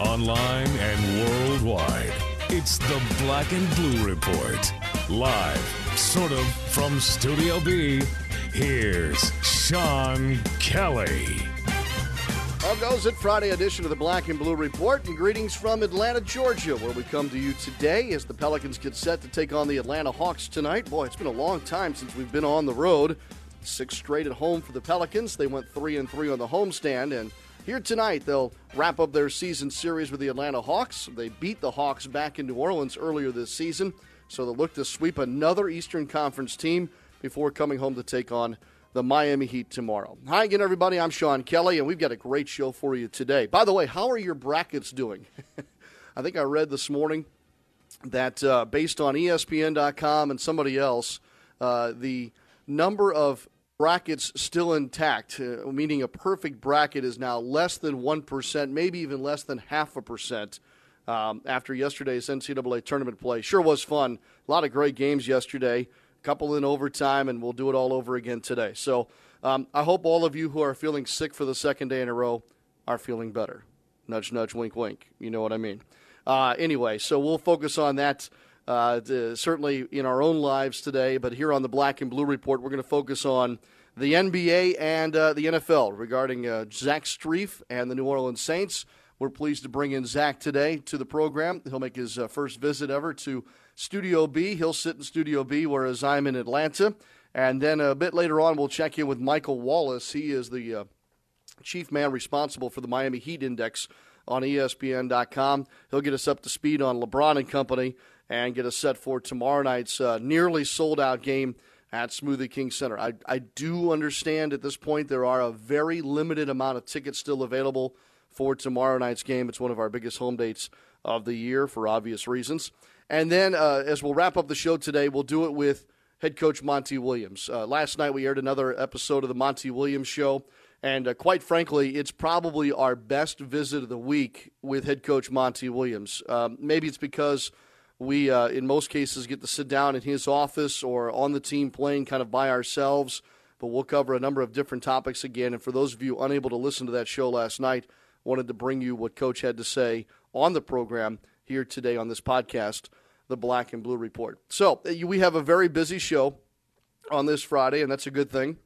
Online and worldwide, it's the Black and Blue Report. Live, sort of, from Studio B, here's Sean Kelly. How goes it? Friday edition of the Black and Blue Report, and greetings from Atlanta, Georgia, where we come to you today as the Pelicans get set to take on the Atlanta Hawks tonight. Boy, it's been a long time since we've been on the road. Six straight at home for the Pelicans. They went three and three on the homestand, and here tonight they'll wrap up their season series with the Atlanta Hawks. They beat the Hawks back in New Orleans earlier this season, so they'll look to sweep another Eastern Conference team before coming home to take on the Miami Heat tomorrow. Hi again, everybody. I'm Sean Kelly, and we've got a great show for you today. By the way, how are your brackets doing? I think I read this morning that uh, based on ESPN.com and somebody else, uh, the number of brackets still intact, uh, meaning a perfect bracket, is now less than 1%, maybe even less than half a percent. Um, after yesterday's NCAA tournament play, sure was fun. A lot of great games yesterday a couple in overtime, and we'll do it all over again today. So um, I hope all of you who are feeling sick for the second day in a row are feeling better. Nudge, nudge, wink, wink. You know what I mean. Uh, anyway, so we'll focus on that uh, to- certainly in our own lives today, but here on the Black and Blue Report, we're going to focus on the NBA and uh, the NFL regarding uh, Zach Strief and the New Orleans Saints. We're pleased to bring in Zach today to the program. He'll make his uh, first visit ever to Studio B. He'll sit in Studio B, whereas I'm in Atlanta. And then a bit later on, we'll check in with Michael Wallace. He is the uh, chief man responsible for the Miami Heat Index on ESPN.com. He'll get us up to speed on LeBron and company and get us set for tomorrow night's uh, nearly sold out game at Smoothie King Center. I, I do understand at this point there are a very limited amount of tickets still available for tomorrow night's game. It's one of our biggest home dates of the year for obvious reasons. And then, uh, as we'll wrap up the show today, we'll do it with head coach Monty Williams. Uh, last night we aired another episode of the Monty Williams show, and uh, quite frankly, it's probably our best visit of the week with head coach Monty Williams. Um, maybe it's because we, uh, in most cases, get to sit down in his office or on the team plane kind of by ourselves, but we'll cover a number of different topics again. And for those of you unable to listen to that show last night, wanted to bring you what Coach had to say on the program here today on this podcast, the Black and Blue Report. So uh, we have a very busy show on this Friday, and that's a good thing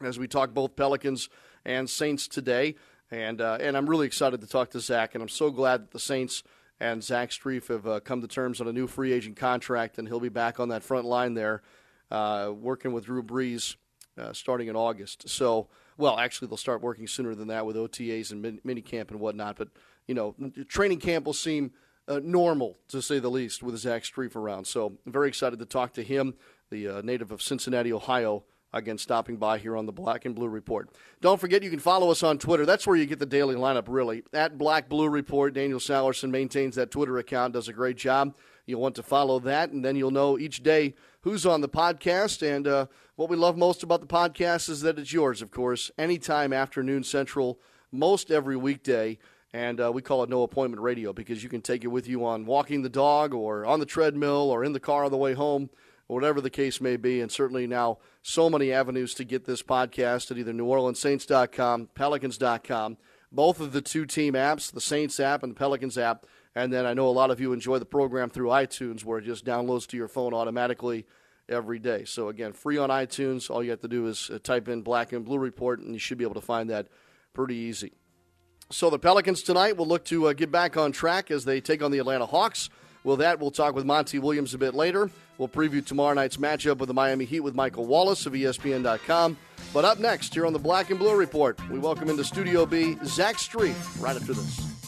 as we talk both Pelicans and Saints today. And uh, and I'm really excited to talk to Zach, and I'm so glad that the Saints and Zach Strief have uh, come to terms on a new free agent contract, and he'll be back on that front line there, uh, working with Drew Brees uh, starting in August. So, well, actually, they'll start working sooner than that with OTAs and min- mini camp and whatnot. But you know, training camp will seem uh, normal to say the least with Zach Strief around. So, I'm very excited to talk to him, the uh, native of Cincinnati, Ohio. Again, stopping by here on the Black and Blue Report. Don't forget, you can follow us on Twitter. That's where you get the daily lineup, really. At Black Blue Report, Daniel Salerson maintains that Twitter account, does a great job. You'll want to follow that, and then you'll know each day who's on the podcast. And uh, what we love most about the podcast is that it's yours, of course, anytime afternoon central, most every weekday. And uh, we call it no appointment radio because you can take it with you on walking the dog or on the treadmill or in the car on the way home, or whatever the case may be. And certainly now, so many avenues to get this podcast at either NewOrleansSaints.com, Pelicans.com, both of the two team apps, the Saints app and the Pelicans app. And then I know a lot of you enjoy the program through iTunes where it just downloads to your phone automatically every day. So again, free on iTunes. All you have to do is uh, type in Black and Blue Report, and you should be able to find that pretty easy. So the Pelicans tonight will look to uh, get back on track as they take on the Atlanta Hawks. Well, that we'll talk with Monty Williams a bit later. We'll preview tomorrow night's matchup with the Miami Heat with Michael Wallace of ESPN.com. But up next, here on the Black and Blue Report, we welcome into Studio B Zach Strief right after this.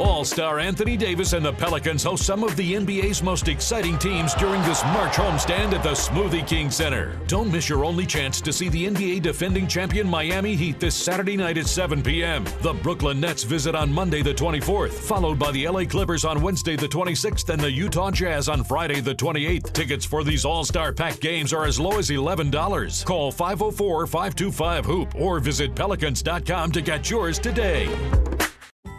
All Star Anthony Davis and the Pelicans host some of the NBA's most exciting teams during this March homestand at the Smoothie King Center. Don't miss your only chance to see the NBA defending champion Miami Heat this Saturday night at 7 p.m. The Brooklyn Nets visit on Monday the 24th, followed by the LA Clippers on Wednesday the 26th and the Utah Jazz on Friday the 28th. Tickets for these All Star packed games are as low as $11. Call 504 525 Hoop or visit pelicans.com to get yours today.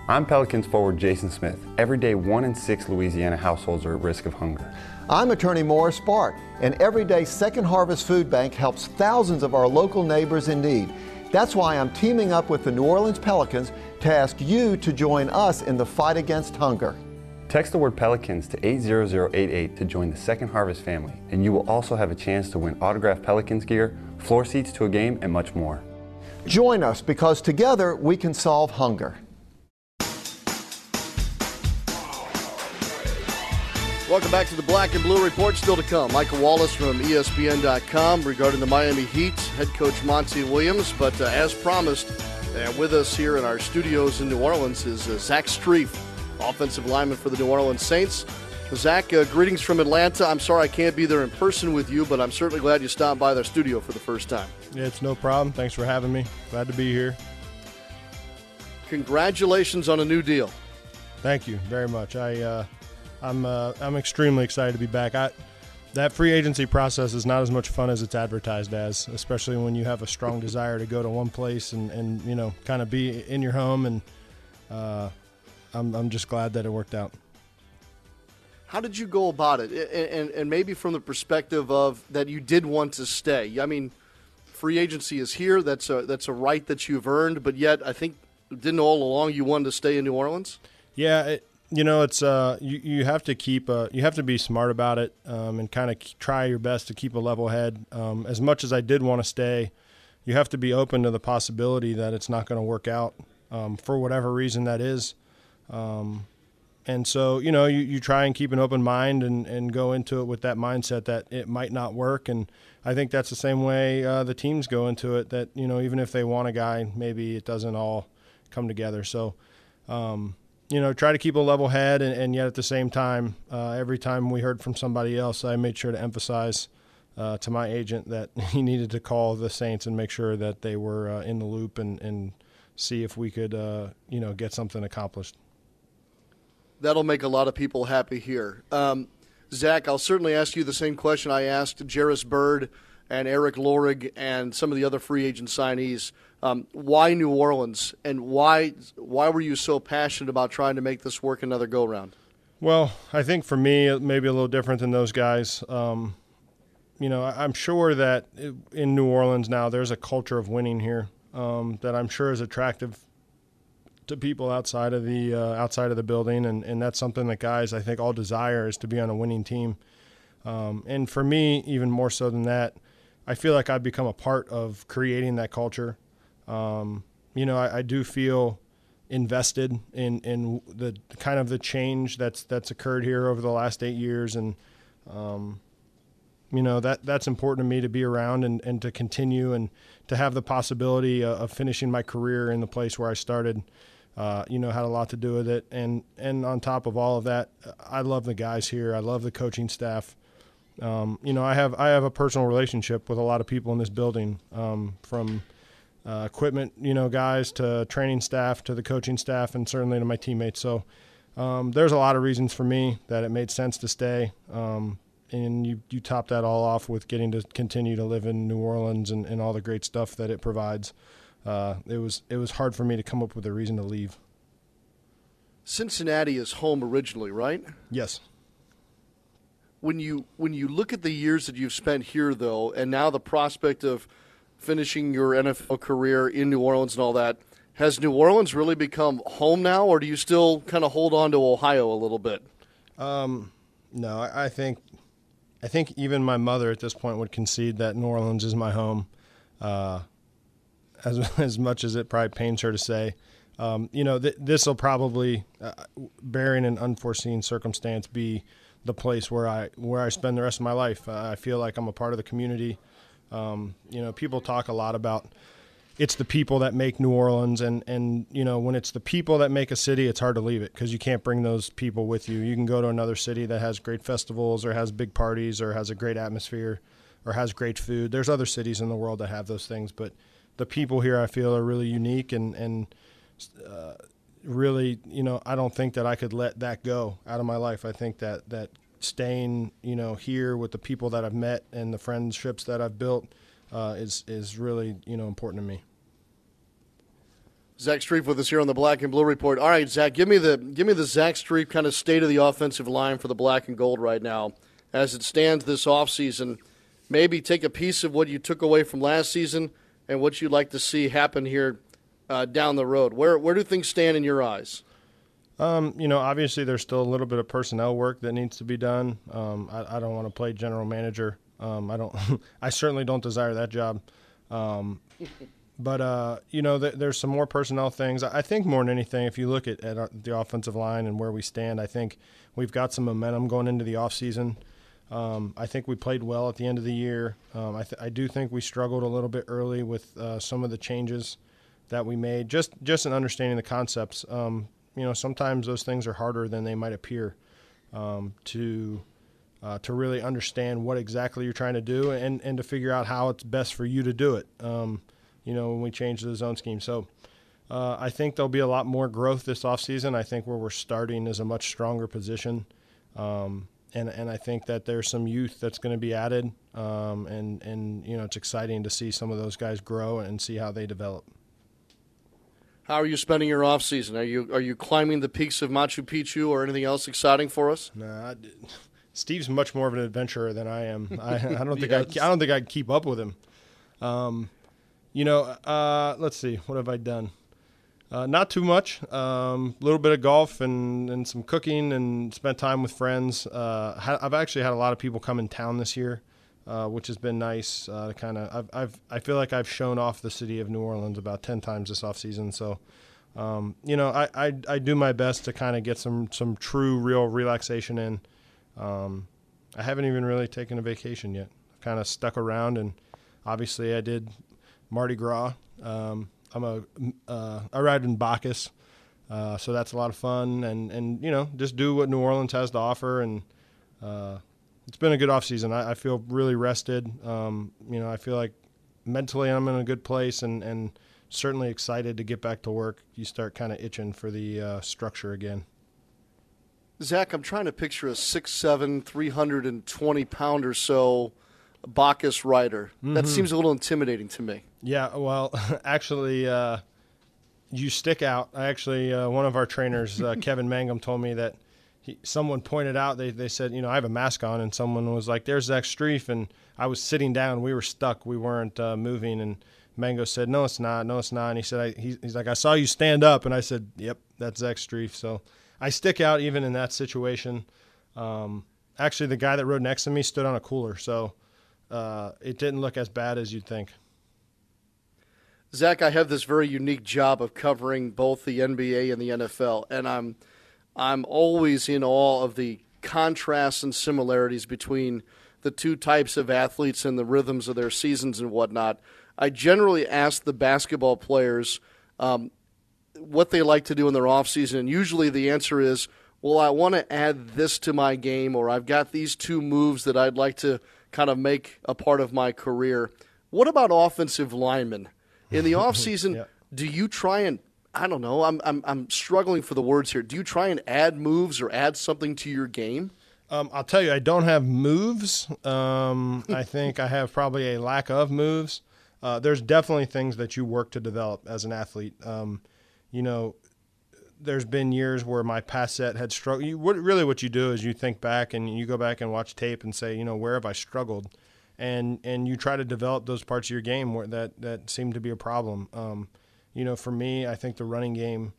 I'm Pelicans forward Jason Smith. Every day, one in six Louisiana households are at risk of hunger. I'm attorney Morris Bart, and every day Second Harvest Food Bank helps thousands of our local neighbors in need. That's why I'm teaming up with the New Orleans Pelicans to ask you to join us in the fight against hunger. Text the word Pelicans to 80088 to join the Second Harvest family, and you will also have a chance to win autographed Pelicans gear, floor seats to a game, and much more. Join us because together we can solve hunger. Welcome back to the Black and Blue Report. Still to come. Michael Wallace from ESPN.com regarding the Miami Heat, head coach Monty Williams. But uh, as promised, uh, with us here in our studios in New Orleans is uh, Zach Strief, offensive lineman for the New Orleans Saints. Zach, uh, greetings from Atlanta. I'm sorry I can't be there in person with you, but I'm certainly glad you stopped by the studio for the first time. Yeah, it's no problem. Thanks for having me. Glad to be here. Congratulations on a new deal. Thank you very much. I uh, I'm uh, I'm extremely excited to be back. I, that free agency process is not as much fun as it's advertised as, especially when you have a strong desire to go to one place and, and you know kind of be in your home. And uh, I'm I'm just glad that it worked out. How did you go about it? And, and maybe from the perspective of that you did want to stay. I mean, free agency is here. That's a that's a right that you've earned. But yet, I think didn't all along you wanted to stay in New Orleans. Yeah, it, you know, it's uh, you you have to keep uh, you have to be smart about it um, and kind of try your best to keep a level head. Um, as much as I did want to stay, you have to be open to the possibility that it's not going to work out um, for whatever reason that is. Um, and so, you know, you, you try and keep an open mind and, and go into it with that mindset that it might not work. And I think that's the same way uh, the teams go into it. That you know, even if they want a guy, maybe it doesn't all come together. So. Um, you know, try to keep a level head, and, and yet at the same time, uh, every time we heard from somebody else, I made sure to emphasize uh, to my agent that he needed to call the Saints and make sure that they were uh, in the loop and, and see if we could, uh, you know, get something accomplished. That'll make a lot of people happy here. Um, Zach, I'll certainly ask you the same question I asked Jairus Byrd and Erik Lorig and some of the other free agent signees. Um, why New Orleans, and why why were you so passionate about trying to make this work another go round? Well, I think for me, it may be a little different than those guys. Um, you know, I'm sure that in New Orleans now, there's a culture of winning here um, that I'm sure is attractive to people outside of the uh, outside of the building, and, and that's something that guys I think all desire is to be on a winning team. Um, and for me, even more so than that, I feel like I've become a part of creating that culture. Um, you know, I, I, do feel invested in in the kind of the change that's that's occurred here over the last eight years, and um, you know that that's important to me to be around and, and to continue and to have the possibility of finishing my career in the place where I started. Uh, you know, had a lot to do with it, and and on top of all of that, I love the guys here. I love the coaching staff. Um, you know, I have I have a personal relationship with a lot of people in this building, um, from uh, equipment, you know, guys to training staff to the coaching staff, and certainly to my teammates. So um, there's a lot of reasons for me that it made sense to stay. Um, and you, you top that all off with getting to continue to live in New Orleans and, and all the great stuff that it provides. Uh, it was it was hard for me to come up with a reason to leave. Cincinnati is home originally, right? Yes. When you when you look at the years that you've spent here, though, and now the prospect of finishing your NFL career in New Orleans and all that. Has New Orleans really become home now, or do you still kind of hold on to Ohio a little bit? Um, no, I, I think I think even my mother at this point would concede that New Orleans is my home. Uh, as as much as it probably pains her to say, um, you know, th- this will probably, uh, bearing an unforeseen circumstance, be the place where I where I spend the rest of my life. Uh, I feel like I'm a part of the community. Um, you know, people talk a lot about it's the people that make New Orleans, and and you know when it's the people that make a city, it's hard to leave it because you can't bring those people with you. You can go to another city that has great festivals or has big parties or has a great atmosphere or has great food. There's other cities in the world that have those things, but the people here I feel are really unique and and uh, really you know I don't think that I could let that go out of my life. I think that that staying you know here with the people that I've met and the friendships that I've built uh, is is really you know important to me. Zach Strief with us here on the Black and Blue Report. All right, Zach, give me the give me the Zach Strief kind of state of the offensive line for the Black and Gold right now, as it stands this offseason. Maybe take a piece of what you took away from last season and what you'd like to see happen here uh, down the road. Where where do things stand in your eyes? Um, you know, obviously there's still a little bit of personnel work that needs to be done. Um, I, I, don't want to play general manager. Um, I don't. I certainly don't desire that job. Um, but uh, you know, th- there's some more personnel things. I think more than anything, if you look at, at our, the offensive line and where we stand, I think we've got some momentum going into the off season. Um, I think we played well at the end of the year. Um, I, th- I, do think we struggled a little bit early with uh, some of the changes that we made, just just in understanding the concepts. Um, you know, sometimes those things are harder than they might appear um, to uh, to really understand what exactly you're trying to do and, and to figure out how it's best for you to do it. Um, you know, when we change the zone scheme, so. Uh, I think there'll be a lot more growth this offseason. I think where we're starting is a much stronger position. Um, and and I think that there's some youth that's going to be added, um, and and you know it's exciting to see some of those guys grow and see how they develop. How are you spending your off season? Are you are you climbing the peaks of Machu Picchu or anything else exciting for us? Nah, Steve's much more of an adventurer than I am. I, I don't think yes. I, I don't think I'd keep up with him. Um, you know, uh, let's see, what have I done? Uh, not too much. A um, little bit of golf and, and some cooking and spent time with friends. Uh, I've actually had a lot of people come in town this year, uh, which has been nice. Uh, kind of, I've, I've, I feel like I've shown off the city of New Orleans about ten times this off season. So, um, you know, I, I, I, do my best to kind of get some some true, real relaxation in. Um, I haven't even really taken a vacation yet. I've kind of stuck around, and obviously, I did Mardi Gras. Um, I'm a uh, I ride in Bacchus, uh, so that's a lot of fun, and and you know just do what New Orleans has to offer, and uh, it's been a good off season. I, I feel really rested. Um, you know, I feel like mentally I'm in a good place, and and certainly excited to get back to work. You start kind of itching for the uh, structure again. Zach, I'm trying to picture a six seven, 320 pound or so Bacchus rider. Mm-hmm. That seems a little intimidating to me. Yeah, well, actually, uh, you stick out. Actually, uh, one of our trainers, uh, Kevin Mangum, told me that he, someone pointed out. They, they said, you know, I have a mask on, and someone was like, "There's Zach Strief," and I was sitting down. We were stuck. We weren't uh, moving, and Mango said, "No, it's not. No, it's not." And he said, he, "He's like, I saw you stand up," and I said, "Yep, that's Zach Strief." So I stick out even in that situation. Um, actually, the guy that rode next to me stood on a cooler, so uh, it didn't look as bad as you'd think. Zach, I have this very unique job of covering both the NBA and the NFL, and I'm I'm always in awe of the contrasts and similarities between the two types of athletes and the rhythms of their seasons and whatnot. I generally ask the basketball players um, what they like to do in their off season, and usually the answer is, "Well, I want to add this to my game, or I've got these two moves that I'd like to kind of make a part of my career." What about offensive linemen? In the off season, yeah. do you try and I don't know. I'm, I'm I'm struggling for the words here. Do you try and add moves or add something to your game? Um, I'll tell you, I don't have moves. Um, I think I have probably a lack of moves. Uh, there's definitely things that you work to develop as an athlete. Um, you know, there's been years where my pass set had struggled. You, what, really, what you do is you think back and you go back and watch tape and say, you know, where have I struggled? and and you try to develop those parts of your game where that that seem to be a problem. Um, you know, for me, I think the running game,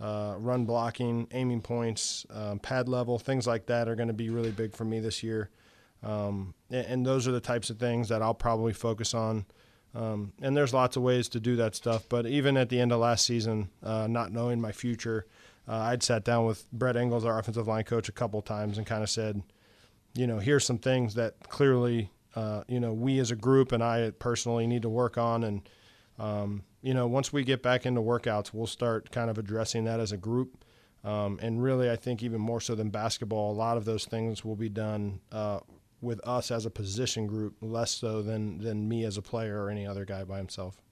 uh, run blocking, aiming points, um, pad level, things like that are going to be really big for me this year. Um, and, and, those are the types of things that I'll probably focus on. Um, and there's lots of ways to do that stuff. But even at the end of last season, uh, not knowing my future, uh, I'd sat down with Bret Ingalls, our offensive line coach, a couple times and kind of said, you know, here's some things that clearly uh, you know, we as a group and I personally need to work on. And um, you know, once we get back into workouts, we'll start kind of addressing that as a group. Um, and really, I think even more so than basketball, a lot of those things will be done uh, with us as a position group, less so than, than me as a player or any other guy by himself.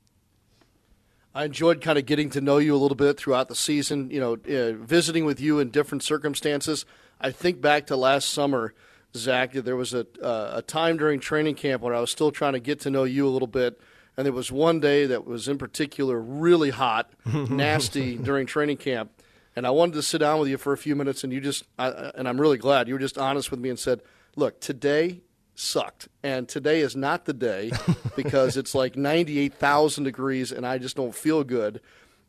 I enjoyed kind of getting to know you a little bit throughout the season, you know, uh, visiting with you in different circumstances. I think back to last summer, Zach, there was a, uh, a time during training camp when I was still trying to get to know you a little bit. And there was one day that was in particular really hot, nasty during training camp. And I wanted to sit down with you for a few minutes, and you just, I, and I'm really glad you were just honest with me and said, look, today sucked. And today is not the day because it's like 98,000 degrees and I just don't feel good.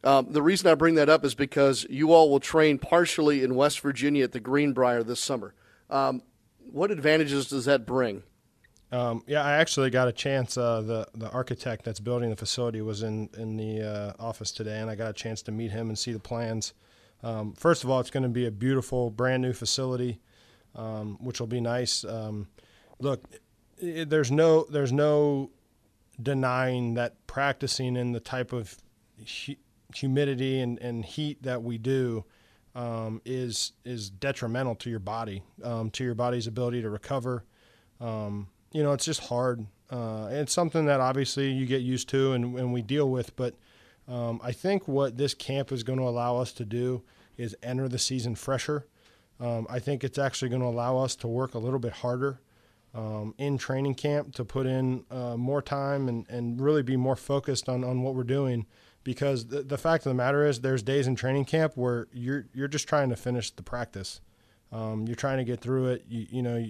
Um, the reason I bring that up is because you all will train partially in West Virginia at the Greenbrier this summer. Um, what advantages does that bring? Um, yeah, I actually got a chance. Uh, the the architect that's building the facility was in in the uh, office today, and I got a chance to meet him and see the plans. Um, first of all, it's going to be a beautiful, brand new facility, um, which will be nice. Um, look, it, there's no there's no denying that practicing in the type of hu- humidity and, and heat that we do um, is is detrimental to your body, um, to your body's ability to recover. Um, you know, it's just hard. Uh, it's something that obviously you get used to and, and we deal with. But um, I think what this camp is going to allow us to do is enter the season fresher. Um, I think it's actually going to allow us to work a little bit harder um, in training camp to put in uh, more time and, and really be more focused on, on what we're doing. Because the, the fact of the matter is, there's days in training camp where you're you're just trying to finish the practice. Um, you're trying to get through it. You, you know,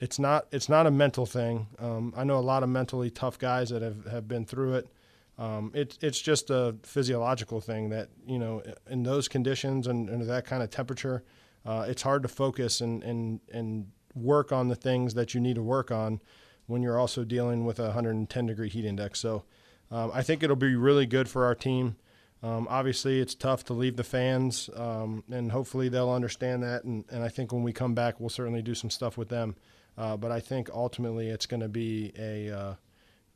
it's not it's not a mental thing. Um, I know a lot of mentally tough guys that have, have been through it. Um, it's it's just a physiological thing that you know in those conditions and, and that kind of temperature, uh, it's hard to focus and and and work on the things that you need to work on when you're also dealing with a 110 degree heat index. So um, I think it'll be really good for our team. Um, obviously, it's tough to leave the fans, um, and hopefully they'll understand that. And, and I think when we come back, we'll certainly do some stuff with them. Uh, but I think ultimately it's going to be a uh,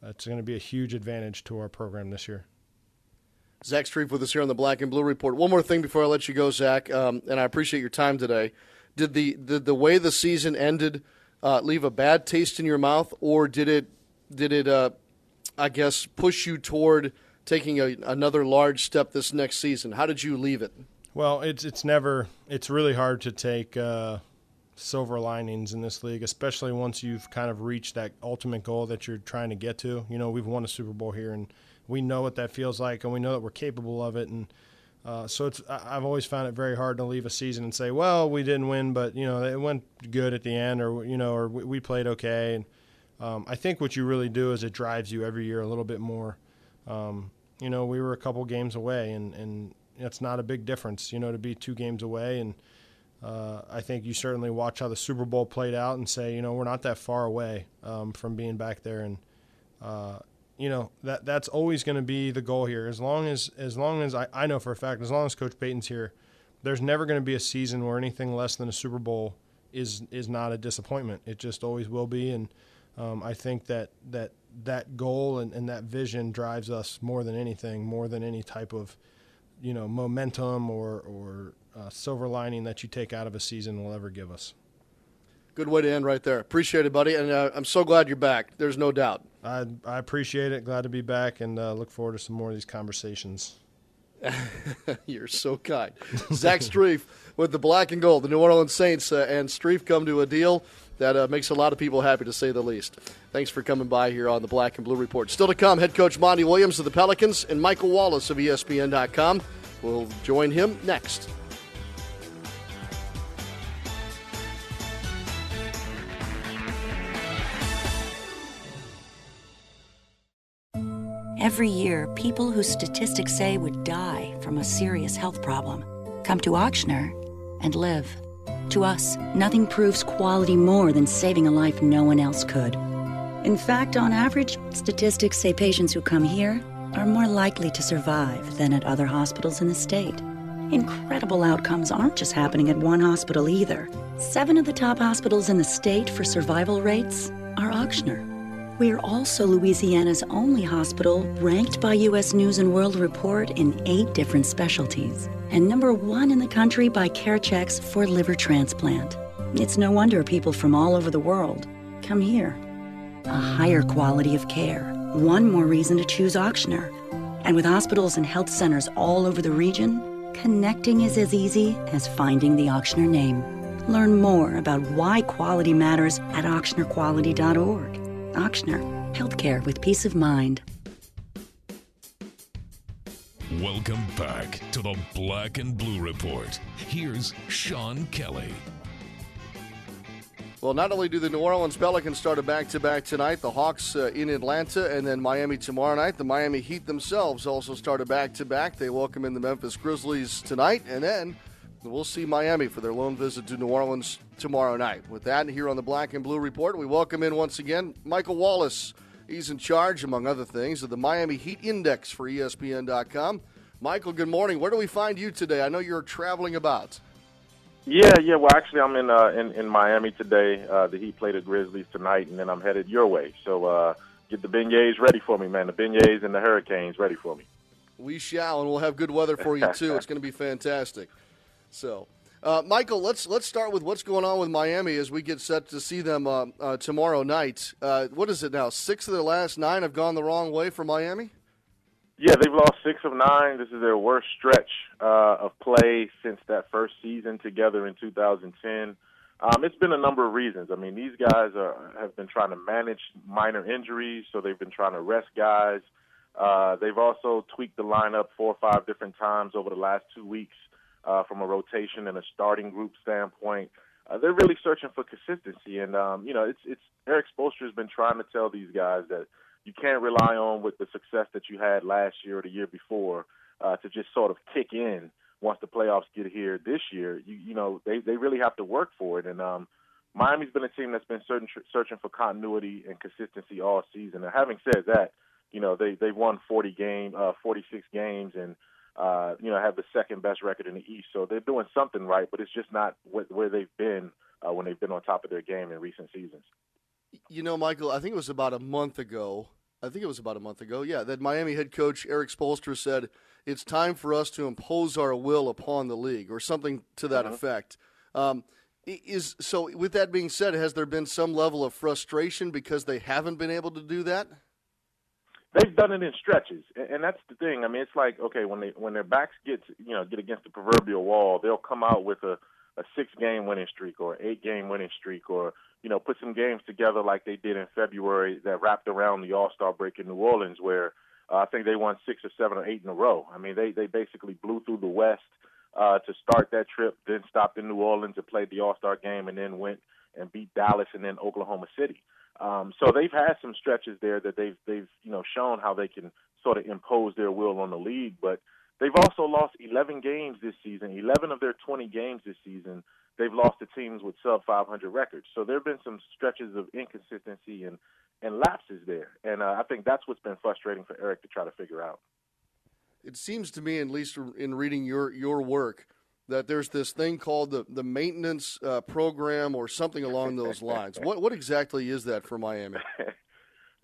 it's going to be a huge advantage to our program this year. Zach Strief with us here on the Black and Blue Report. One more thing before I let you go, Zach, um, and I appreciate your time today. Did the did the way the season ended uh, leave a bad taste in your mouth, or did it did it uh, I guess push you toward taking a, another large step this next season? How did you leave it? Well, it's it's never it's really hard to take uh, silver linings in this league, especially once you've kind of reached that ultimate goal that you're trying to get to. You know, we've won a Super Bowl here, and we know what that feels like, and we know that we're capable of it, and uh, so it's I've always found it very hard to leave a season and say, well, we didn't win, but you know it went good at the end, or you know, or we played okay. And um, I think what you really do is it drives you every year a little bit more. Um, you know, we were a couple games away, and and it's not a big difference, you know, to be two games away. And uh, I think you certainly watch how the Super Bowl played out and say, you know, we're not that far away um, from being back there, and uh, you know that that's always going to be the goal here. As long as as long as I, I know for a fact, as long as Coach Payton's here, there's never going to be a season where anything less than a Super Bowl is is not a disappointment. It just always will be, and um, I think that that that goal and, and that vision drives us more than anything, more than any type of you know momentum or or uh, silver lining that you take out of a season will ever give us. Good way to end right there. Appreciate it, buddy, and uh, I'm so glad you're back. There's no doubt. I, I appreciate it. Glad to be back, and uh, look forward to some more of these conversations. You're so kind. Zach Strief with the black and gold. The New Orleans Saints uh, and Strief come to a deal that uh, makes a lot of people happy, to say the least. Thanks for coming by here on the Black and Blue Report. Still to come, head coach Monty Williams of the Pelicans and Michael Wallace of ESPN.com. We'll join him next. Every year, people whose statistics say would die from a serious health problem come to Ochsner and live. To us, nothing proves quality more than saving a life no one else could. In fact, on average, statistics say patients who come here are more likely to survive than at other hospitals in the state. Incredible outcomes aren't just happening at one hospital either. Seven of the top hospitals in the state for survival rates are Ochsner. We're also Louisiana's only hospital ranked by U.S. News and World Report in eight different specialties, and number one in the country by CareChex for liver transplant. It's no wonder people from all over the world come here. A higher quality of care. One more reason to choose Ochsner. And with hospitals and health centers all over the region, connecting is as easy as finding the Ochsner name. Learn more about why quality matters at ochsnerquality.org. Ochsner, healthcare with peace of mind. Welcome back to the Black and Blue Report. Here's Sean Kelly. Well, not only do the New Orleans Pelicans start a back to back tonight, the Hawks uh, in Atlanta and then Miami tomorrow night. The Miami Heat themselves also start a back to back. They welcome in the Memphis Grizzlies tonight, and then we'll see Miami for their lone visit to New Orleans tomorrow night. With that, here on the Black and Blue Report, we welcome in once again Michael Wallace. He's in charge, among other things, of the Miami Heat Index for ESPN.com. Michael, good morning. Where do we find you today? I know you're traveling about. Yeah, yeah. Well, actually, I'm in uh, in, in Miami today. Uh, the Heat play the Grizzlies tonight, and then I'm headed your way. So uh, get the beignets ready for me, man. The beignets and the Hurricanes ready for me. We shall, and we'll have good weather for you too. it's going to be fantastic. So, uh, Michael, let's let's start with what's going on with Miami as we get set to see them uh, uh, tomorrow night. Uh, what is it now? Six of their last nine have gone the wrong way for Miami. Yeah, they've lost six of nine. This is their worst stretch uh, of play since that first season together in 2010. Um, it's been a number of reasons. I mean, these guys are, have been trying to manage minor injuries, so they've been trying to rest guys. Uh, they've also tweaked the lineup four or five different times over the last two weeks uh, from a rotation and a starting group standpoint. Uh, they're really searching for consistency, and um, you know, it's it's Erik Spoelstra has been trying to tell these guys that you can't rely on with the success that you had last year or the year before uh, to just sort of kick in once the playoffs get here this year. You you know they they really have to work for it, and um, Miami's been a team that's been certain, searching for continuity and consistency all season. And having said that, you know they they won 40 game uh, 46 games and. Uh, you know, have the second best record in the East, so they're doing something right, but it's just not where they've been uh, when they've been on top of their game in recent seasons. You know, Michael, I think it was about a month ago. I think it was about a month ago. Yeah, that Miami head coach Erik Spoelstra said it's time for us to impose our will upon the league, or something to that uh-huh. effect. Um, is so. With that being said, has there been some level of frustration because they haven't been able to do that? They've done it in stretches, and that's the thing. I mean, it's like okay, when they when their backs get you know get against the proverbial wall, they'll come out with a a six game winning streak or eight game winning streak or you know put some games together like they did in February that wrapped around the All Star break in New Orleans where uh, I think they won six or seven or eight in a row. I mean they they basically blew through the West uh, to start that trip, then stopped in New Orleans and played the All Star game, and then went and beat Dallas and then Oklahoma City. Um, so they've had some stretches there that they've they've you know shown how they can sort of impose their will on the league, but They've also lost 11 games this season. 11 of their 20 games this season, they've lost to teams with sub 500 records. So there have been some stretches of inconsistency and and lapses there, and uh, I think that's what's been frustrating for Erik to try to figure out. It seems to me, at least in reading your your work, that there's this thing called the the maintenance uh, program or something along those lines. what what exactly is that for Miami?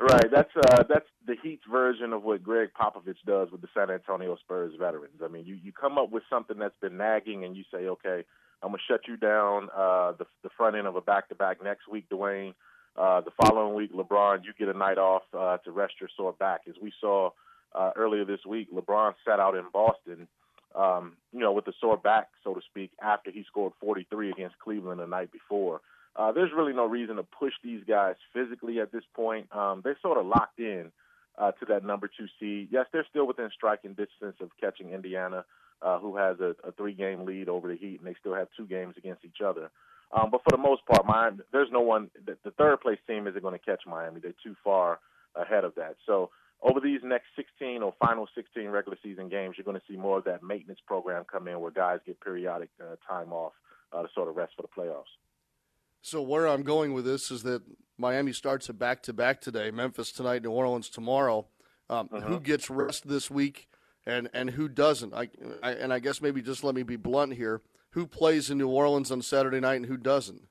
Right. That's uh that's the Heat's version of what Gregg Popovich does with the San Antonio Spurs veterans. I mean, you you come up with something that's been nagging, and you say, okay, I'm gonna shut you down uh, the the front end of a back to back next week, Dwyane. Uh, the following week, LeBron, you get a night off uh, to rest your sore back. As we saw uh, earlier this week, LeBron sat out in Boston, um, you know, with a sore back, so to speak, after he scored 43 against Cleveland the night before. Uh, there's really no reason to push these guys physically at this point. Um, they're sort of locked in uh, to that number two seed. Yes, they're still within striking distance of catching Indiana, uh, who has a, a three-game lead over the Heat, and they still have two games against each other. Um, but for the most part, Miami, there's no one. The, the third place team isn't going to catch Miami. They're too far ahead of that. So over these next 16 or final 16 regular season games, you're going to see more of that maintenance program come in, where guys get periodic uh, time off uh, to sort of rest for the playoffs. So where I'm going with this is that Miami starts a back to back today. Memphis tonight, New Orleans tomorrow. Um, uh-huh. Who gets rest this week, and and who doesn't? I, I, and I guess maybe just let me be blunt here. Who plays in New Orleans on Saturday night and who doesn't?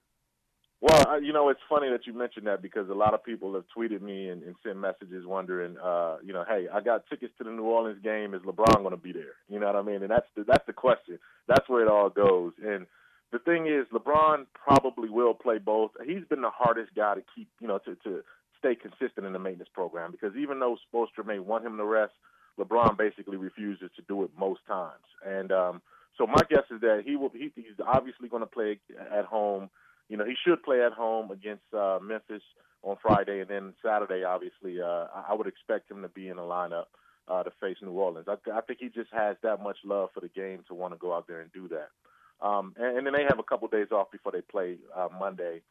Well, you know, it's funny that you mentioned that because a lot of people have tweeted me and, and sent messages wondering, uh, you know, hey, I got tickets to the New Orleans game. Is LeBron going to be there? You know what I mean? And that's the, that's the question. That's where it all goes. And the thing is, LeBron probably will play both. He's been the hardest guy to keep, you know, to to stay consistent in the maintenance program because even though Spoelstra may want him to rest, LeBron basically refuses to do it most times. And um, so my guess is that he will. He, he's obviously going to play at home you know, he should play at home against uh, Memphis on Friday, and then Saturday, obviously, uh, I would expect him to be in the lineup uh, to face New Orleans. I, I think he just has that much love for the game to want to go out there and do that. Um, and, and then they have a couple days off before they play uh, Monday,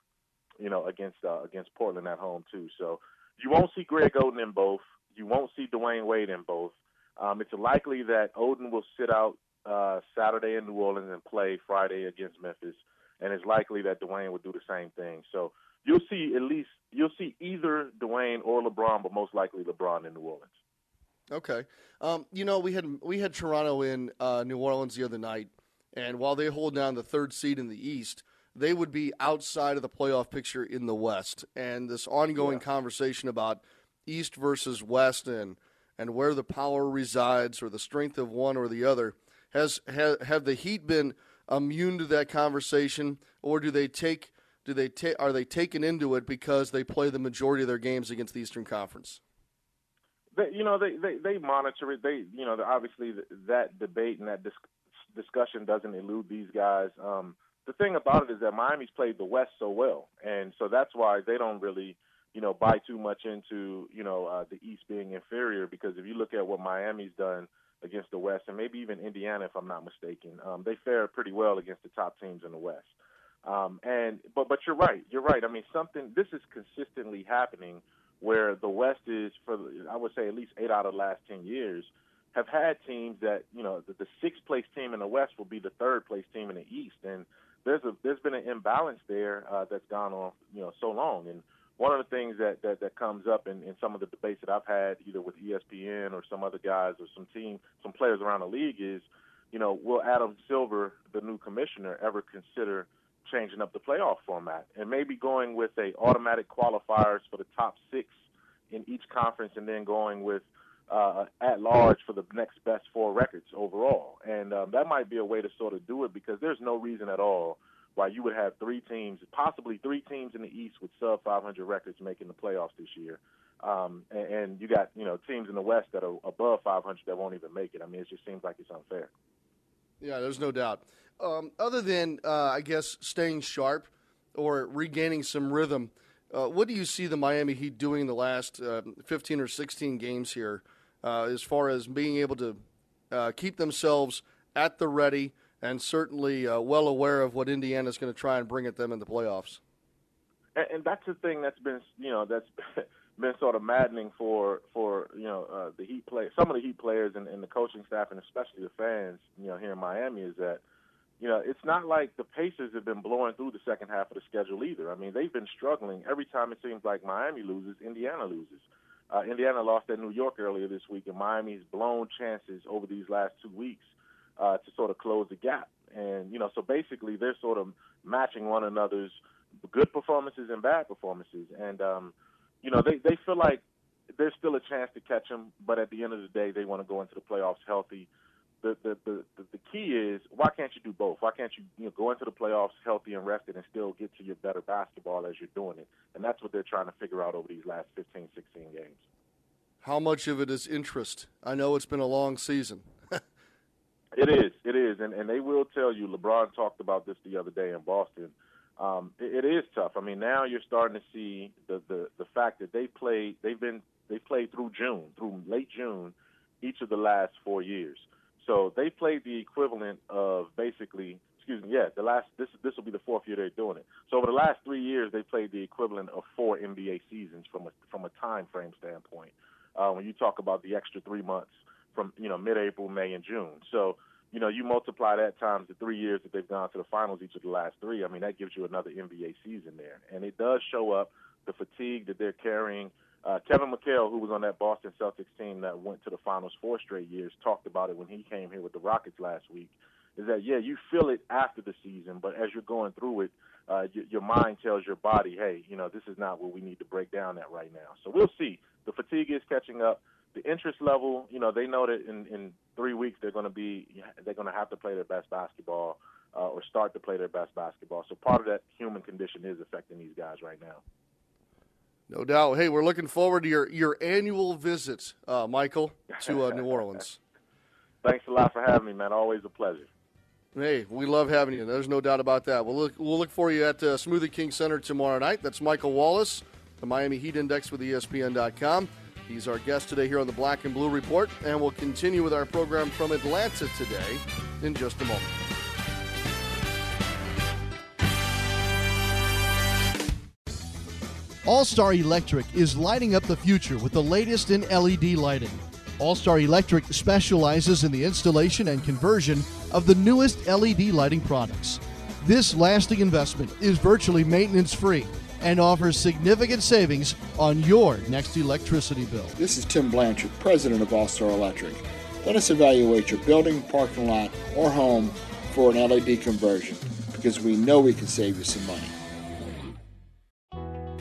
you know, against uh, against Portland at home too. So you won't see Greg Oden in both. You won't see Dwyane Wade in both. Um, it's likely that Oden will sit out uh, Saturday in New Orleans and play Friday against Memphis and it's likely that Dwyane would do the same thing. So you'll see at least you'll see either Dwyane or LeBron, but most likely LeBron in New Orleans. Okay, um, you know we had we had Toronto in uh, New Orleans the other night, and while they hold down the third seed in the East, they would be outside of the playoff picture in the West. And this ongoing yeah. conversation about East versus West and and where the power resides or the strength of one or the other has have, have the Heat been immune to that conversation, or do they take do they ta- are they taken into it because they play the majority of their games against the Eastern Conference? They, you know, they, they they monitor it. They you know obviously that debate and that dis- discussion doesn't elude these guys. Um, the thing about it is that Miami's played the West so well, and so that's why they don't really you know buy too much into you know uh, the East being inferior because if you look at what Miami's done against the West, and maybe even Indiana, if I'm not mistaken. Um, they fare pretty well against the top teams in the West. Um, and but but you're right, you're right. I mean, something this is consistently happening where the West is for I would say at least eight out of the last ten years have had teams that you know the, the sixth place team in the West will be the third place team in the East, and there's a there's been an imbalance there uh, that's gone on you know so long, and one of the things that, that, that comes up in, in some of the debates that I've had, either with ESPN or some other guys or some team, some players around the league, is, you know, will Adam Silver, the new commissioner, ever consider changing up the playoff format and maybe going with a automatic qualifiers for the top six in each conference, and then going with uh, at large for the next best four records overall. And um, that might be a way to sort of do it because there's no reason at all why you would have three teams, possibly three teams in the East with sub 500 records making the playoffs this year. Um, and, and you got you know teams in the West that are above 500 that won't even make it. I mean, it just seems like it's unfair. Yeah, there's no doubt. Um, other than uh, I guess staying sharp or regaining some rhythm, uh, what do you see the Miami Heat doing in the last uh, 15 or 16 games here, uh, as far as being able to uh, keep themselves at the ready? And certainly uh, well aware of what Indiana is going to try and bring at them in the playoffs. And, and that's the thing that's been, you know, that's been sort of maddening for for you know uh, the Heat play, some of the Heat players and, and the coaching staff, and especially the fans, you know, here in Miami, is that. You know, it's not like the Pacers have been blowing through the second half of the schedule either. I mean, they've been struggling. Every time it seems like Miami loses, Indiana loses. Uh, Indiana lost at New York earlier this week, and Miami's blown chances over these last two weeks uh, to sort of close the gap. And you know, so basically they're sort of matching one another's good performances and bad performances. And um, you know, they they feel like there's still a chance to catch them, but at the end of the day, they want to go into the playoffs healthy. The, the the the key is why can't you do both? Why can't you you know go into the playoffs healthy and rested and still get to your better basketball as you're doing it? And that's what they're trying to figure out over these last 15, 16 games. How much of it is interest? I know it's been a long season. It is, it is, and and they will tell you. LeBron talked about this the other day in Boston. Um, it, it is tough. I mean, now you're starting to see the the the fact that they played. They've been they played through June, through late June, each of the last four years. So they played the equivalent of basically, excuse me, yeah, the last this this will be the fourth year they're doing it. So over the last three years, they played the equivalent of four NBA seasons from a from a time frame standpoint. Uh, when you talk about the extra three months from you know mid-April, May, and June. So you know you multiply that times the three years that they've gone to the finals each of the last three. I mean that gives you another NBA season there, and it does show up the fatigue that they're carrying. Uh, Kevin McHale, who was on that Boston Celtics team that went to the finals four straight years, talked about it when he came here with the Rockets last week. Is that yeah, you feel it after the season, but as you're going through it, uh, y- your mind tells your body, hey, you know, this is not what we need to break down at right now. So we'll see. The fatigue is catching up. The interest level, you know, they know that in, in three weeks they're going to be they're going to have to play their best basketball uh, or start to play their best basketball. So part of that human condition is affecting these guys right now. No doubt. Hey, we're looking forward to your, your annual visit, uh, Michael, to uh, New Orleans. Thanks a lot for having me, man. Always a pleasure. Hey, we love having you. There's no doubt about that. We'll look, we'll look for you at uh, Smoothie King Center tomorrow night. That's Michael Wallace, the Miami Heat Index with ESPN.com. He's our guest today here on the Black and Blue Report, and we'll continue with our program from Atlanta today in just a moment. All Star Electric is lighting up the future with the latest in LED lighting. All Star Electric specializes in the installation and conversion of the newest LED lighting products. This lasting investment is virtually maintenance free and offers significant savings on your next electricity bill. This is Tim Blanchard, president of All Star Electric. Let us evaluate your building, parking lot, or home for an LED conversion because we know we can save you some money.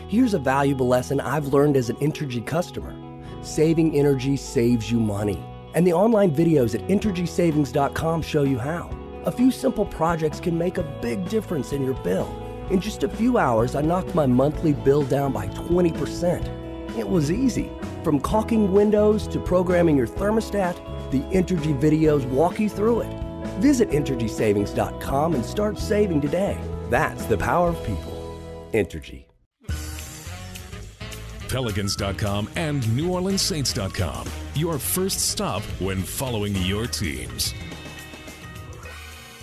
Here's a valuable lesson I've learned as an Entergy customer saving energy saves you money. And the online videos at EnergySavings.com show you how. A few simple projects can make a big difference in your bill. In just a few hours, I knocked my monthly bill down by 20%. It was easy. From caulking windows to programming your thermostat, the Entergy videos walk you through it. Visit EnergySavings.com and start saving today. That's the power of people. Entergy. Pelicans.com and NewOrleansSaints.com. Your first stop when following your teams.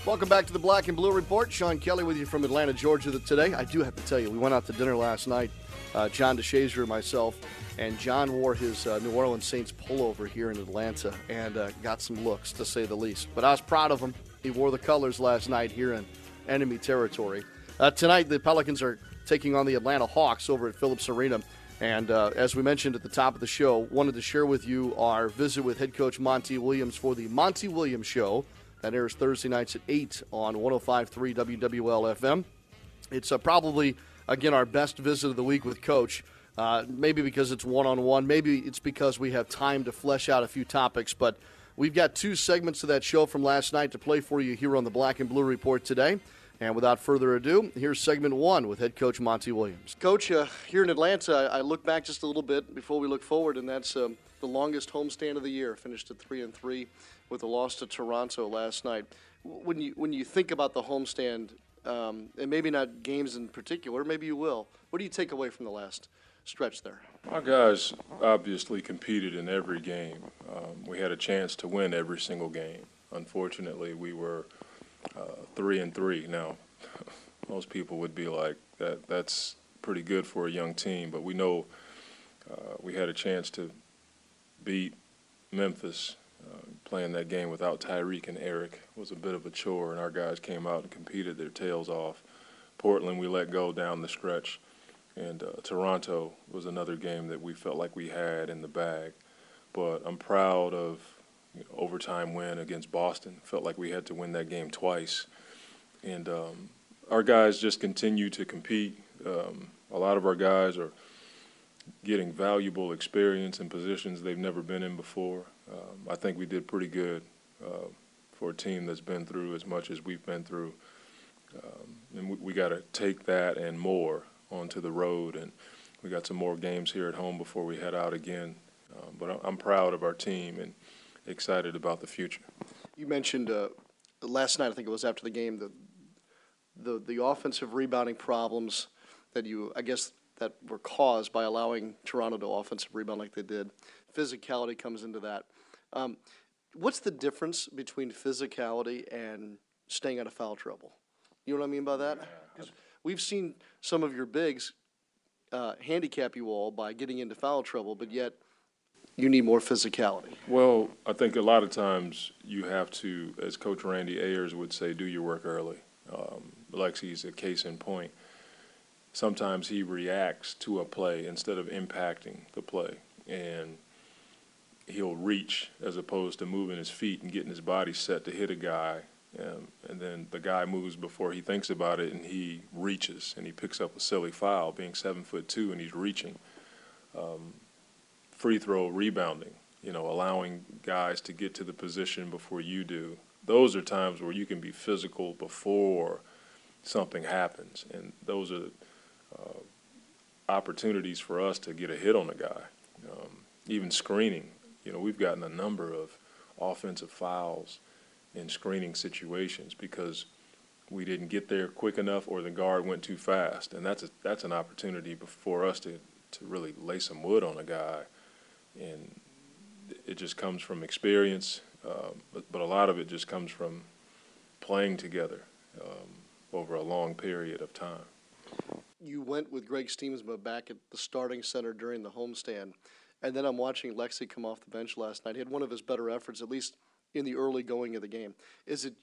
Welcome back to the Black and Blue Report. Sean Kelly with you from Atlanta, Georgia today. I do have to tell you, we went out to dinner last night, uh, John DeShazier and myself, and John wore his uh, New Orleans Saints pullover here in Atlanta and uh, got some looks, to say the least. But I was proud of him. He wore the colors last night here in enemy territory. Uh, tonight, the Pelicans are taking on the Atlanta Hawks over at Phillips Arena. And uh, as we mentioned at the top of the show, wanted to share with you our visit with head coach Monty Williams for the Monty Williams Show. That airs Thursday nights at 8 on 105.3 WWL FM. It's uh, probably, again, our best visit of the week with Coach. Uh, maybe because it's one on one. Maybe it's because we have time to flesh out a few topics. But we've got two segments of that show from last night to play for you here on the Black and Blue Report today. And without further ado, here's segment one with head coach Monty Williams. Coach, uh, here in Atlanta, I look back just a little bit before we look forward, and that's um, the longest homestand of the year. Finished at three and three with a loss to Toronto last night. When you when you think about the homestand, um, and maybe not games in particular, maybe you will. What do you take away from the last stretch there? Our guys obviously competed in every game. Um, we had a chance to win every single game. Unfortunately, we were uh, three and three. Now, most people would be like that. That's pretty good for a young team, but we know uh, we had a chance to beat Memphis. Uh, playing that game without Tyreke and Eric was a bit of a chore, and our guys came out and competed their tails off. Portland, we let go down the stretch, and uh, Toronto was another game that we felt like we had in the bag. But I'm proud of you know, overtime win against Boston. Felt like we had to win that game twice, and um, our guys just continue to compete. Um, a lot of our guys are getting valuable experience in positions they've never been in before. Um, I think we did pretty good uh, for a team that's been through as much as we've been through, um, and we, we got to take that and more onto the road. And we got some more games here at home before we head out again. Um, but I'm proud of our team and excited about the future. You mentioned uh, last night, I think it was after the game, the the the offensive rebounding problems that you, I guess, that were caused by allowing Toronto to offensive rebound like they did. Physicality comes into that. Um, what's the difference between physicality and staying out of foul trouble? You know what I mean by that? Because we've seen some of your bigs uh, handicap you all by getting into foul trouble, but yet you need more physicality. Well, I think a lot of times you have to, as Coach Randy Ayers would say, do your work early. Um, Lexi's a case in point. Sometimes he reacts to a play instead of impacting the play, and he'll reach as opposed to moving his feet and getting his body set to hit a guy Um, and then the guy moves before he thinks about it, and he reaches and he picks up a silly foul, being seven foot two, and he's reaching. Um, free throw rebounding, you know, allowing guys to get to the position before you do. Those are times where you can be physical before something happens, and those are opportunities for us to get a hit on a guy. Um, even screening, you know, we've gotten a number of offensive fouls in screening situations because we didn't get there quick enough or the guard went too fast. And that's a, that's an opportunity for us to, to really lay some wood on a guy. And it just comes from experience, uh, but, but a lot of it just comes from playing together um, over a long period of time. You went with Greg Stiemsma back at the starting center during the homestand. And then I'm watching Lexi come off the bench last night. He had one of his better efforts, at least – in the early going of the game. Is it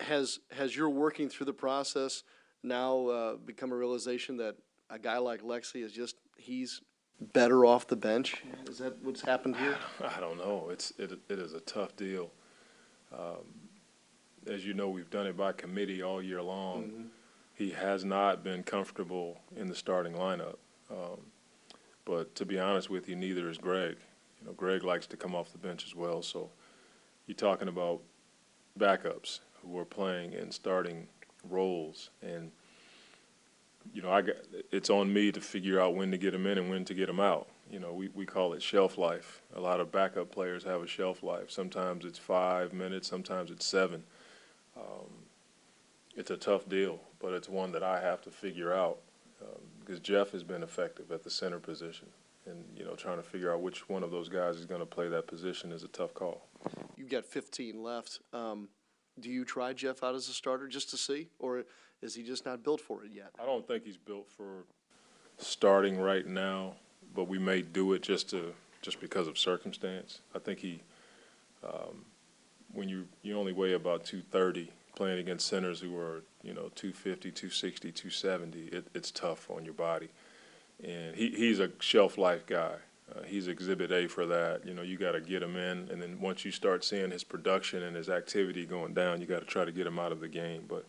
has has your working through the process now uh, become a realization that a guy like Lexi is just he's better off the bench? Is that what's happened here? I don't know. It's it it is a tough deal. Um, as you know, we've done it by committee all year long. Mm-hmm. He has not been comfortable in the starting lineup. Um, but to be honest with you, neither is Greg. You know, Greg likes to come off the bench as well. So you're talking about backups who are playing and starting roles and you know I got it's on me to figure out when to get them in and when to get them out you know we, we call it shelf life a lot of backup players have a shelf life sometimes it's five minutes sometimes it's seven um, it's a tough deal but it's one that I have to figure out um, because Jeff has been effective at the center position and you know trying to figure out which one of those guys is going to play that position is a tough call. You've got 15 left. Um, do you try Jeff out as a starter just to see, or is he just not built for it yet? I don't think he's built for starting right now, but we may do it just to just because of circumstance. I think he, um, when you you only weigh about 230, playing against centers who are you know 250, 260, 270, it, it's tough on your body and he, he's a shelf life guy. Uh, he's Exhibit A for that. You know, you got to get him in, and then once you start seeing his production and his activity going down, you got to try to get him out of the game. But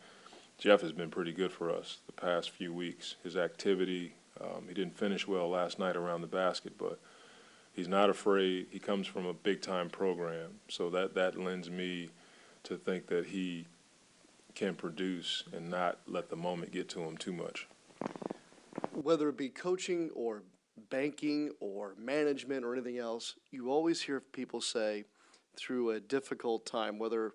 Jeff has been pretty good for us the past few weeks. His activity, um, he didn't finish well last night around the basket, but he's not afraid. He comes from a big time program, so that that lends me to think that he can produce and not let the moment get to him too much whether it be coaching or banking or management or anything else, you always hear people say through a difficult time, whether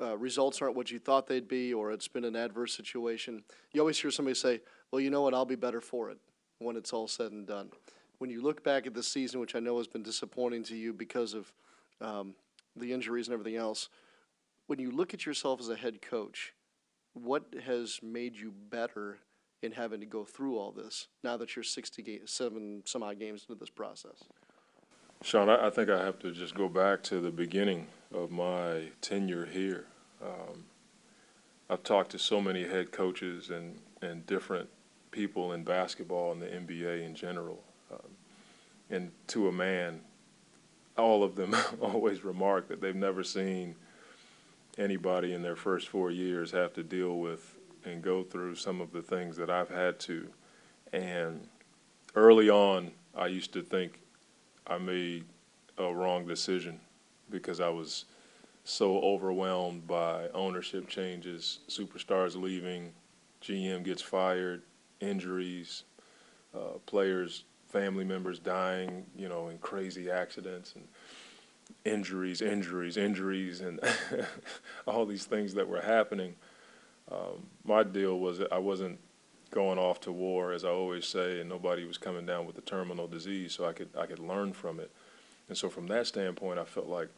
uh, results aren't what you thought they'd be or it's been an adverse situation, you always hear somebody say, Well, you know what, I'll be better for it when it's all said and done. When you look back at this season, which I know has been disappointing to you because of um, the injuries and everything else, when you look at yourself as a head coach, what has made you better in having to go through all this now that you're 67 some odd games into this process? Sean, I, I think I have to just go back to the beginning of my tenure here. Um, I've talked to so many head coaches and, and different people in basketball and the NBA in general. Um, and to a man, all of them always remark that they've never seen anybody in their first four years have to deal with and go through some of the things that I've had to. And early on, I used to think I made a wrong decision because I was so overwhelmed by ownership changes, superstars leaving, GM gets fired, injuries, uh, players, family members dying, you know, in crazy accidents and injuries, injuries, injuries, and all these things that were happening. Um, my deal was that I wasn't going off to war, as I always say, and nobody was coming down with a terminal disease, so I could I could learn from it. And so from that standpoint, I felt like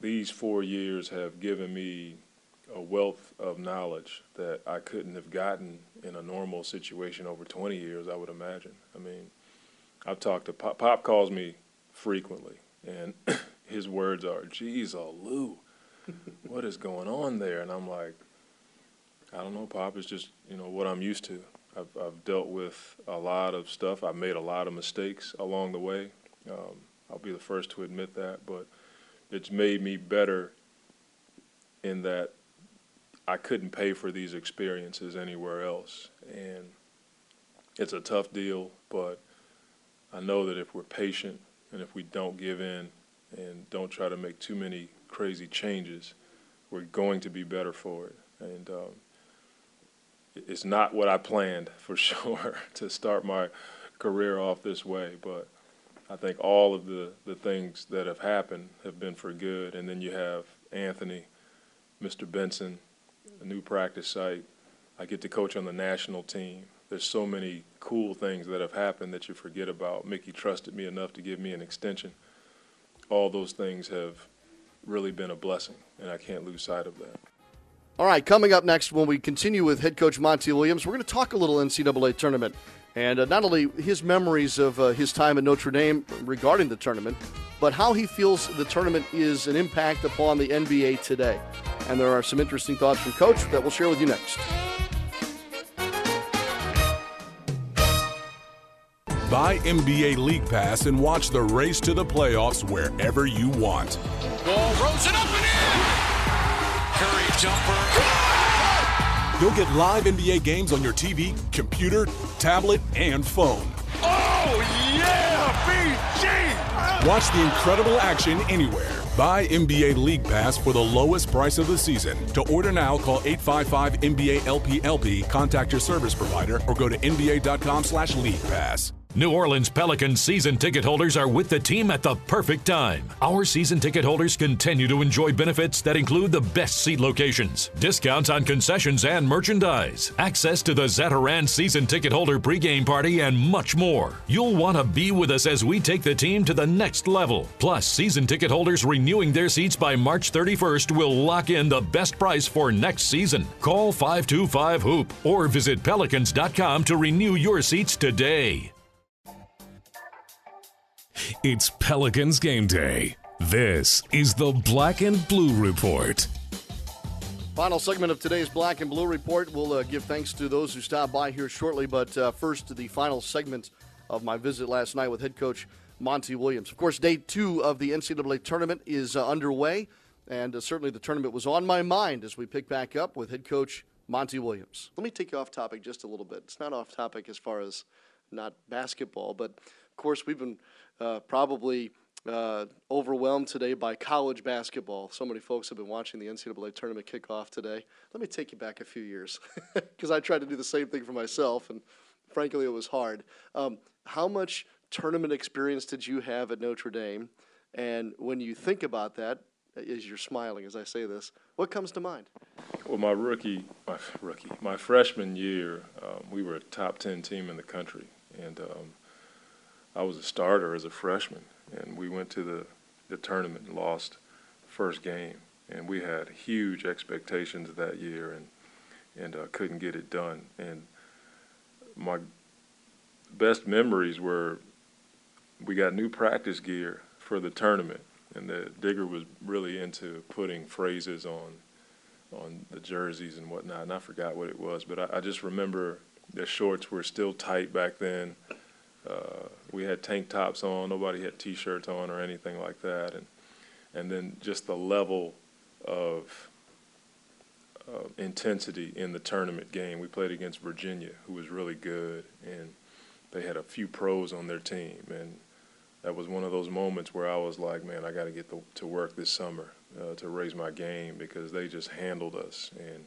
these four years have given me a wealth of knowledge that I couldn't have gotten in a normal situation over 20 years, I would imagine. I mean, I've talked to Pop. Pop calls me frequently, and his words are, geez, Lou, what is going on there? And I'm like, I don't know, Pop. It's just you know what I'm used to. I've I've dealt with a lot of stuff. I've made a lot of mistakes along the way. Um, I'll be the first to admit that, but it's made me better in that I couldn't pay for these experiences anywhere else. And it's a tough deal, but I know that if we're patient and if we don't give in and don't try to make too many crazy changes, we're going to be better for it. And um, it's not what I planned for sure to start my career off this way, but I think all of the, the things that have happened have been for good. And then you have Anthony, Mr. Benson, a new practice site. I get to coach on the national team. There's so many cool things that have happened that you forget about. Mickey trusted me enough to give me an extension. All those things have really been a blessing, and I can't lose sight of that. All right, coming up next, when we continue with head coach Monty Williams, we're going to talk a little NCAA tournament and uh, not only his memories of uh, his time at Notre Dame regarding the tournament, but how he feels the tournament is an impact upon the NBA today. And there are some interesting thoughts from Coach that we'll share with you next. Buy NBA League Pass and watch the race to the playoffs wherever you want. Ball rolls it up and in. Curry jumper. You'll get live NBA games on your TV, computer, tablet, and phone. Oh yeah, BG! Watch the incredible action anywhere. Buy NBA League Pass for the lowest price of the season. To order now, call 855 NBA LPLP, contact your service provider, or go to NBA.com slash League Pass. New Orleans Pelicans season ticket holders are with the team at the perfect time. Our season ticket holders continue to enjoy benefits that include the best seat locations, discounts on concessions and merchandise, access to the Zatarain season ticket holder pregame party, and much more. You'll want to be with us as we take the team to the next level. Plus, season ticket holders renewing their seats by March 31st will lock in the best price for next season. Call 525 Hoop or visit pelicans.com to renew your seats today. It's Pelicans game day. This is the Black and Blue Report. Final segment of today's Black and Blue Report. We'll uh, give thanks to those who stopped by here shortly, but uh, first to the final segment of my visit last night with head coach Monty Williams. Of course, day two of the NCAA tournament is uh, underway, and uh, certainly the tournament was on my mind as we pick back up with head coach Monty Williams. Let me take you off topic just a little bit. It's not off topic as far as not basketball, but of course, we've been uh, probably uh, overwhelmed today by college basketball. So many folks have been watching the NCAA tournament kickoff today. Let me take you back a few years because I tried to do the same thing for myself, and frankly, it was hard. Um, how much tournament experience did you have at Notre Dame? And when you think about that, as you're smiling as I say this, what comes to mind? Well, my rookie, my rookie, my freshman year, um, we were a top ten team in the country, and um, I was a starter as a freshman, and we went to the, the tournament and lost the first game. And we had huge expectations that year and, and uh, couldn't get it done. And my best memories were we got new practice gear for the tournament, and the Digger was really into putting phrases on on the jerseys and whatnot. And I forgot what it was, but I, I just remember the shorts were still tight back then. Uh, we had tank tops on. Nobody had T-shirts on or anything like that, and and then just the level of uh, intensity in the tournament game. We played against Virginia, who was really good, and they had a few pros on their team, and that was one of those moments where I was like, man, I got to get to work this summer uh, to raise my game because they just handled us, and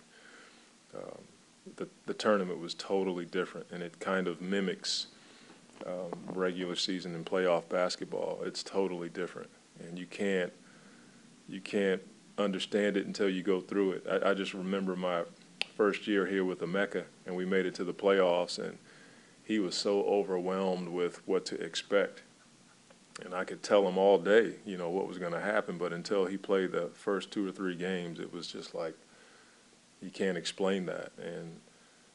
um, the the tournament was totally different, and it kind of mimics um, regular season and playoff basketball. It's totally different, and you can't you can't understand it until you go through it. I, I just remember my first year here with Emeka, and we made it to the playoffs, and he was so overwhelmed with what to expect. And I could tell him all day, you know, what was going to happen, but until he played the first two or three games, it was just like you can't explain that. And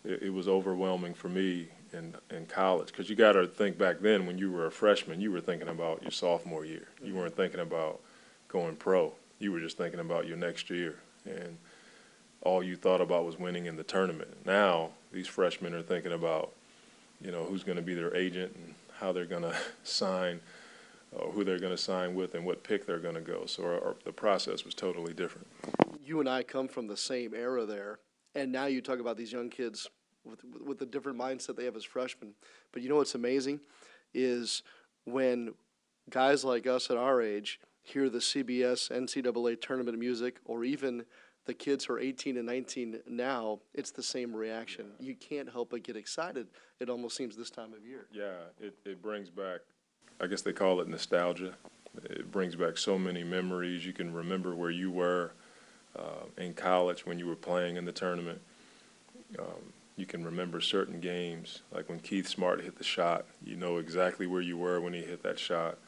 it, it was overwhelming for me in in college because you got to think back then when you were a freshman, you were thinking about your sophomore year. You mm-hmm. weren't thinking about going pro. You were just thinking about your next year, and all you thought about was winning in the tournament. Now these freshmen are thinking about, you know, who's going to be their agent and how they're going to sign, or who they're going to sign with, and what pick they're going to go. So our, our, the process was totally different. you and I come from the same era there, and now you talk about these young kids with with the different mindset they have as freshmen. But you know what's amazing is when guys like us at our age hear the CBS NCAA tournament music, or even the kids who are 18 and 19 now, it's the same reaction. You can't help but get excited. It almost seems this time of year. Yeah, it, it brings back, I guess they call it nostalgia. It brings back so many memories. You can remember where you were uh, in college when you were playing in the tournament. Um, you can remember certain games, like when Keith Smart hit the shot. You know exactly where you were when he hit that shot.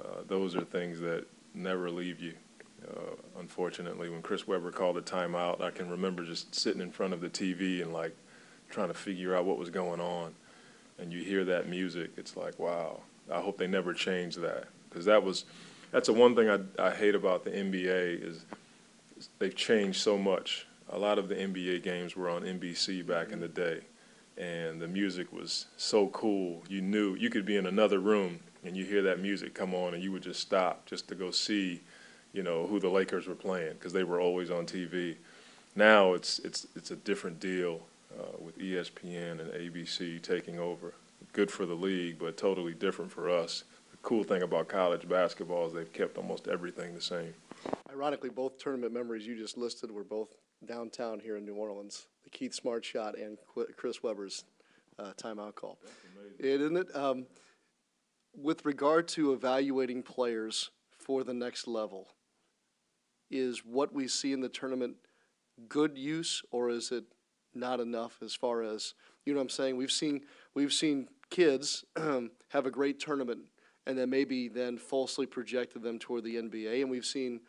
Uh, those are things that never leave you. Uh, unfortunately, when Chris Webber called a timeout, I can remember just sitting in front of the TV and like trying to figure out what was going on. And you hear that music, it's like, wow. I hope they never change that because that was that's the one thing I, I hate about the NBA is they've changed so much. A lot of the NBA games were on NBC back in the day, and the music was so cool. You knew you could be in another room and you hear that music come on, and you would just stop just to go see, you know, who the Lakers were playing because they were always on TV. Now it's it's it's a different deal uh, with ESPN and ABC taking over. Good for the league, but totally different for us. The cool thing about college basketball is they've kept almost everything the same. Ironically, both tournament memories you just listed were both downtown here in New Orleans. The Keith Smart shot and Chris Webber's uh, timeout call. Isn't it? Um, with regard to evaluating players for the next level, is what we see in the tournament good use or is it not enough as far as you know what I'm saying? We've seen we've seen kids have a great tournament and then maybe then falsely projected them toward the NBA and we've seen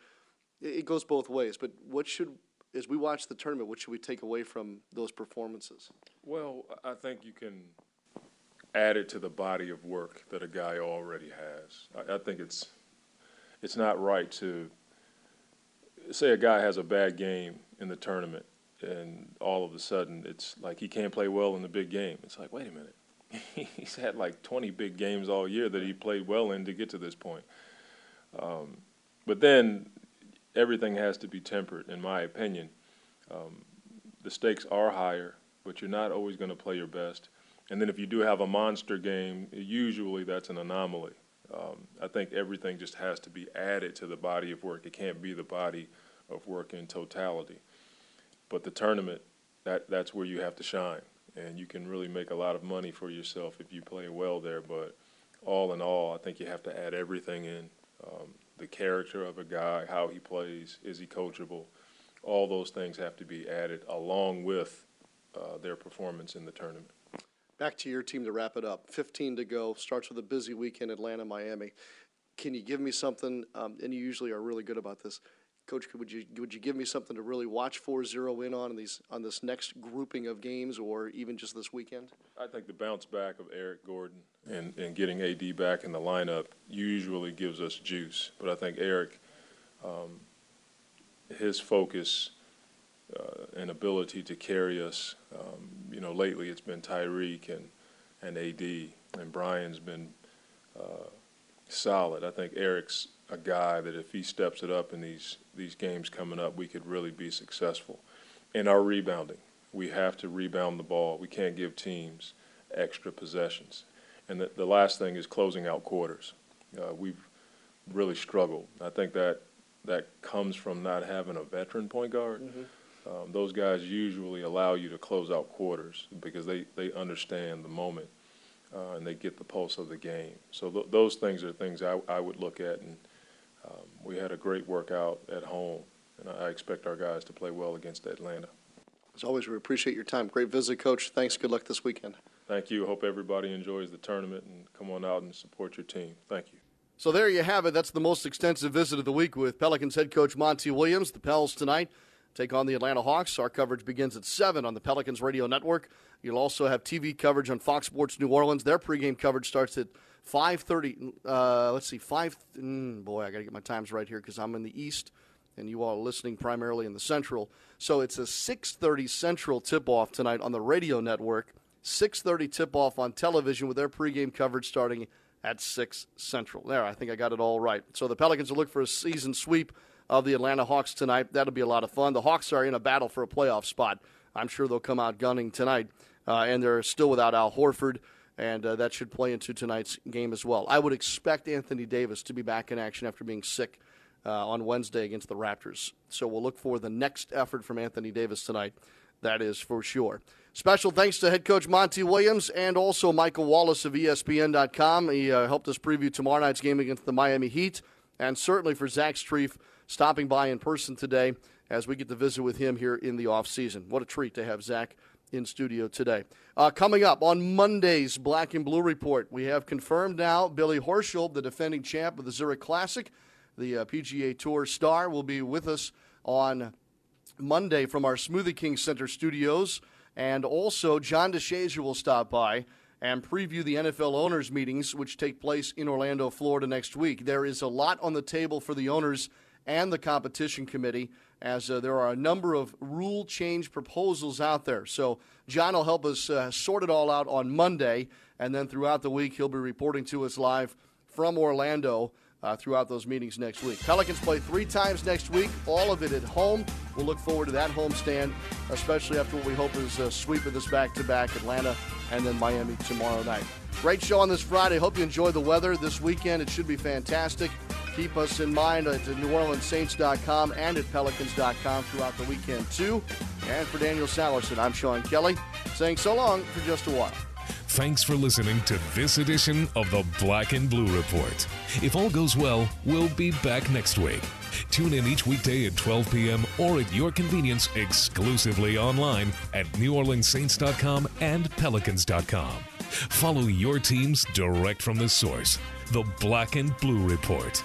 it goes both ways. But what should as we watch the tournament, what should we take away from those performances? Well, I think you can add it to the body of work that a guy already has. I, I think it's it's not right to say a guy has a bad game in the tournament and all of a sudden it's like he can't play well in the big game. It's like, wait a minute. He's had like 20 big games all year that he played well in to get to this point. Um, but then everything has to be tempered, in my opinion. Um, the stakes are higher, but you're not always going to play your best. And then if you do have a monster game, usually that's an anomaly. Um, I think everything just has to be added to the body of work. It can't be the body of work in totality. But the tournament, that that's where you have to shine, and you can really make a lot of money for yourself if you play well there. But all in all, I think you have to add everything in. Um, the character of a guy, how he plays, is he coachable? All those things have to be added along with uh, their performance in the tournament. Back to your team to wrap it up. 15 to go. Starts with a busy weekend, Atlanta, Miami. Can you give me something? Um, and you usually are really good about this. Coach, would you would you give me something to really watch for, zero in on these on this next grouping of games, or even just this weekend? I think the bounce back of Eric Gordon and, and getting AD back in the lineup usually gives us juice. But I think Eric, um, his focus uh, and ability to carry us, um, you know, lately it's been Tyreke and and AD, and Brian's been uh, solid. I think Eric's a guy that if he steps it up in these these games coming up, we could really be successful. In our rebounding, we have to rebound the ball. We can't give teams extra possessions. And the, the last thing is closing out quarters. Uh, we've really struggled. I think that that comes from not having a veteran point guard. Mm-hmm. Um, those guys usually allow you to close out quarters because they, they understand the moment uh, and they get the pulse of the game. So th- those things are things I, I would look at and – um, we had a great workout at home, and I expect our guys to play well against Atlanta. As always, we appreciate your time. Great visit, Coach. Thanks. Good luck this weekend. Thank you. Hope everybody enjoys the tournament and come on out and support your team. Thank you. So there you have it. That's the most extensive visit of the week with Pelicans head coach Monty Williams. The Pels tonight take on the Atlanta Hawks. Our coverage begins at 7 on the Pelicans radio network. You'll also have TV coverage on Fox Sports New Orleans. Their pregame coverage starts at 5.30 uh, let's see 5 mm, boy i gotta get my times right here because i'm in the east and you all are listening primarily in the central so it's a 6.30 central tip-off tonight on the radio network 6.30 tip-off on television with their pregame coverage starting at 6 central there i think i got it all right so the pelicans will look for a season sweep of the Atlanta Hawks tonight. That'll be a lot of fun. The Hawks are in a battle for a playoff spot. I'm sure they'll come out gunning tonight, uh, and they're still without Al Horford, and uh, that should play into tonight's game as well. I would expect Anthony Davis to be back in action after being sick uh, on Wednesday against the Raptors. So we'll look for the next effort from Anthony Davis tonight. That is for sure. Special thanks to head coach Monty Williams and also Michael Wallace of ESPN.com. He uh, helped us preview tomorrow night's game against the Miami Heat, and certainly for Zach Strief stopping by in person today as we get to visit with him here in the offseason. What a treat to have Zach in studio today. Uh, coming up on Monday's Black and Blue Report, we have confirmed now Billy Horschel, the defending champ of the Zurich Classic, the uh, PGA Tour star, will be with us on Monday from our Smoothie King Center studios. And also, John DeShazier will stop by and preview the NFL owners' meetings, which take place in Orlando, Florida next week. There is a lot on the table for the owners and the competition committee, as uh, there are a number of rule change proposals out there. So, John will help us uh, sort it all out on Monday, and then throughout the week, he'll be reporting to us live from Orlando uh, throughout those meetings next week. Pelicans play three times next week, all of it at home. We'll look forward to that homestand, especially after what we hope is a sweep of this back to back Atlanta and then Miami tomorrow night. Great show on this Friday. Hope you enjoy the weather this weekend. It should be fantastic. Keep us in mind at NewOrleansSaints.com and at Pelicans.com throughout the weekend, too. And for Daniel Sallerson, I'm Sean Kelly, saying so long for just a while. Thanks for listening to this edition of the Black and Blue Report. If all goes well, we'll be back next week. Tune in each weekday at 12 p.m. or at your convenience exclusively online at NewOrleansSaints.com and Pelicans.com. Follow your teams direct from the source, the Black and Blue Report.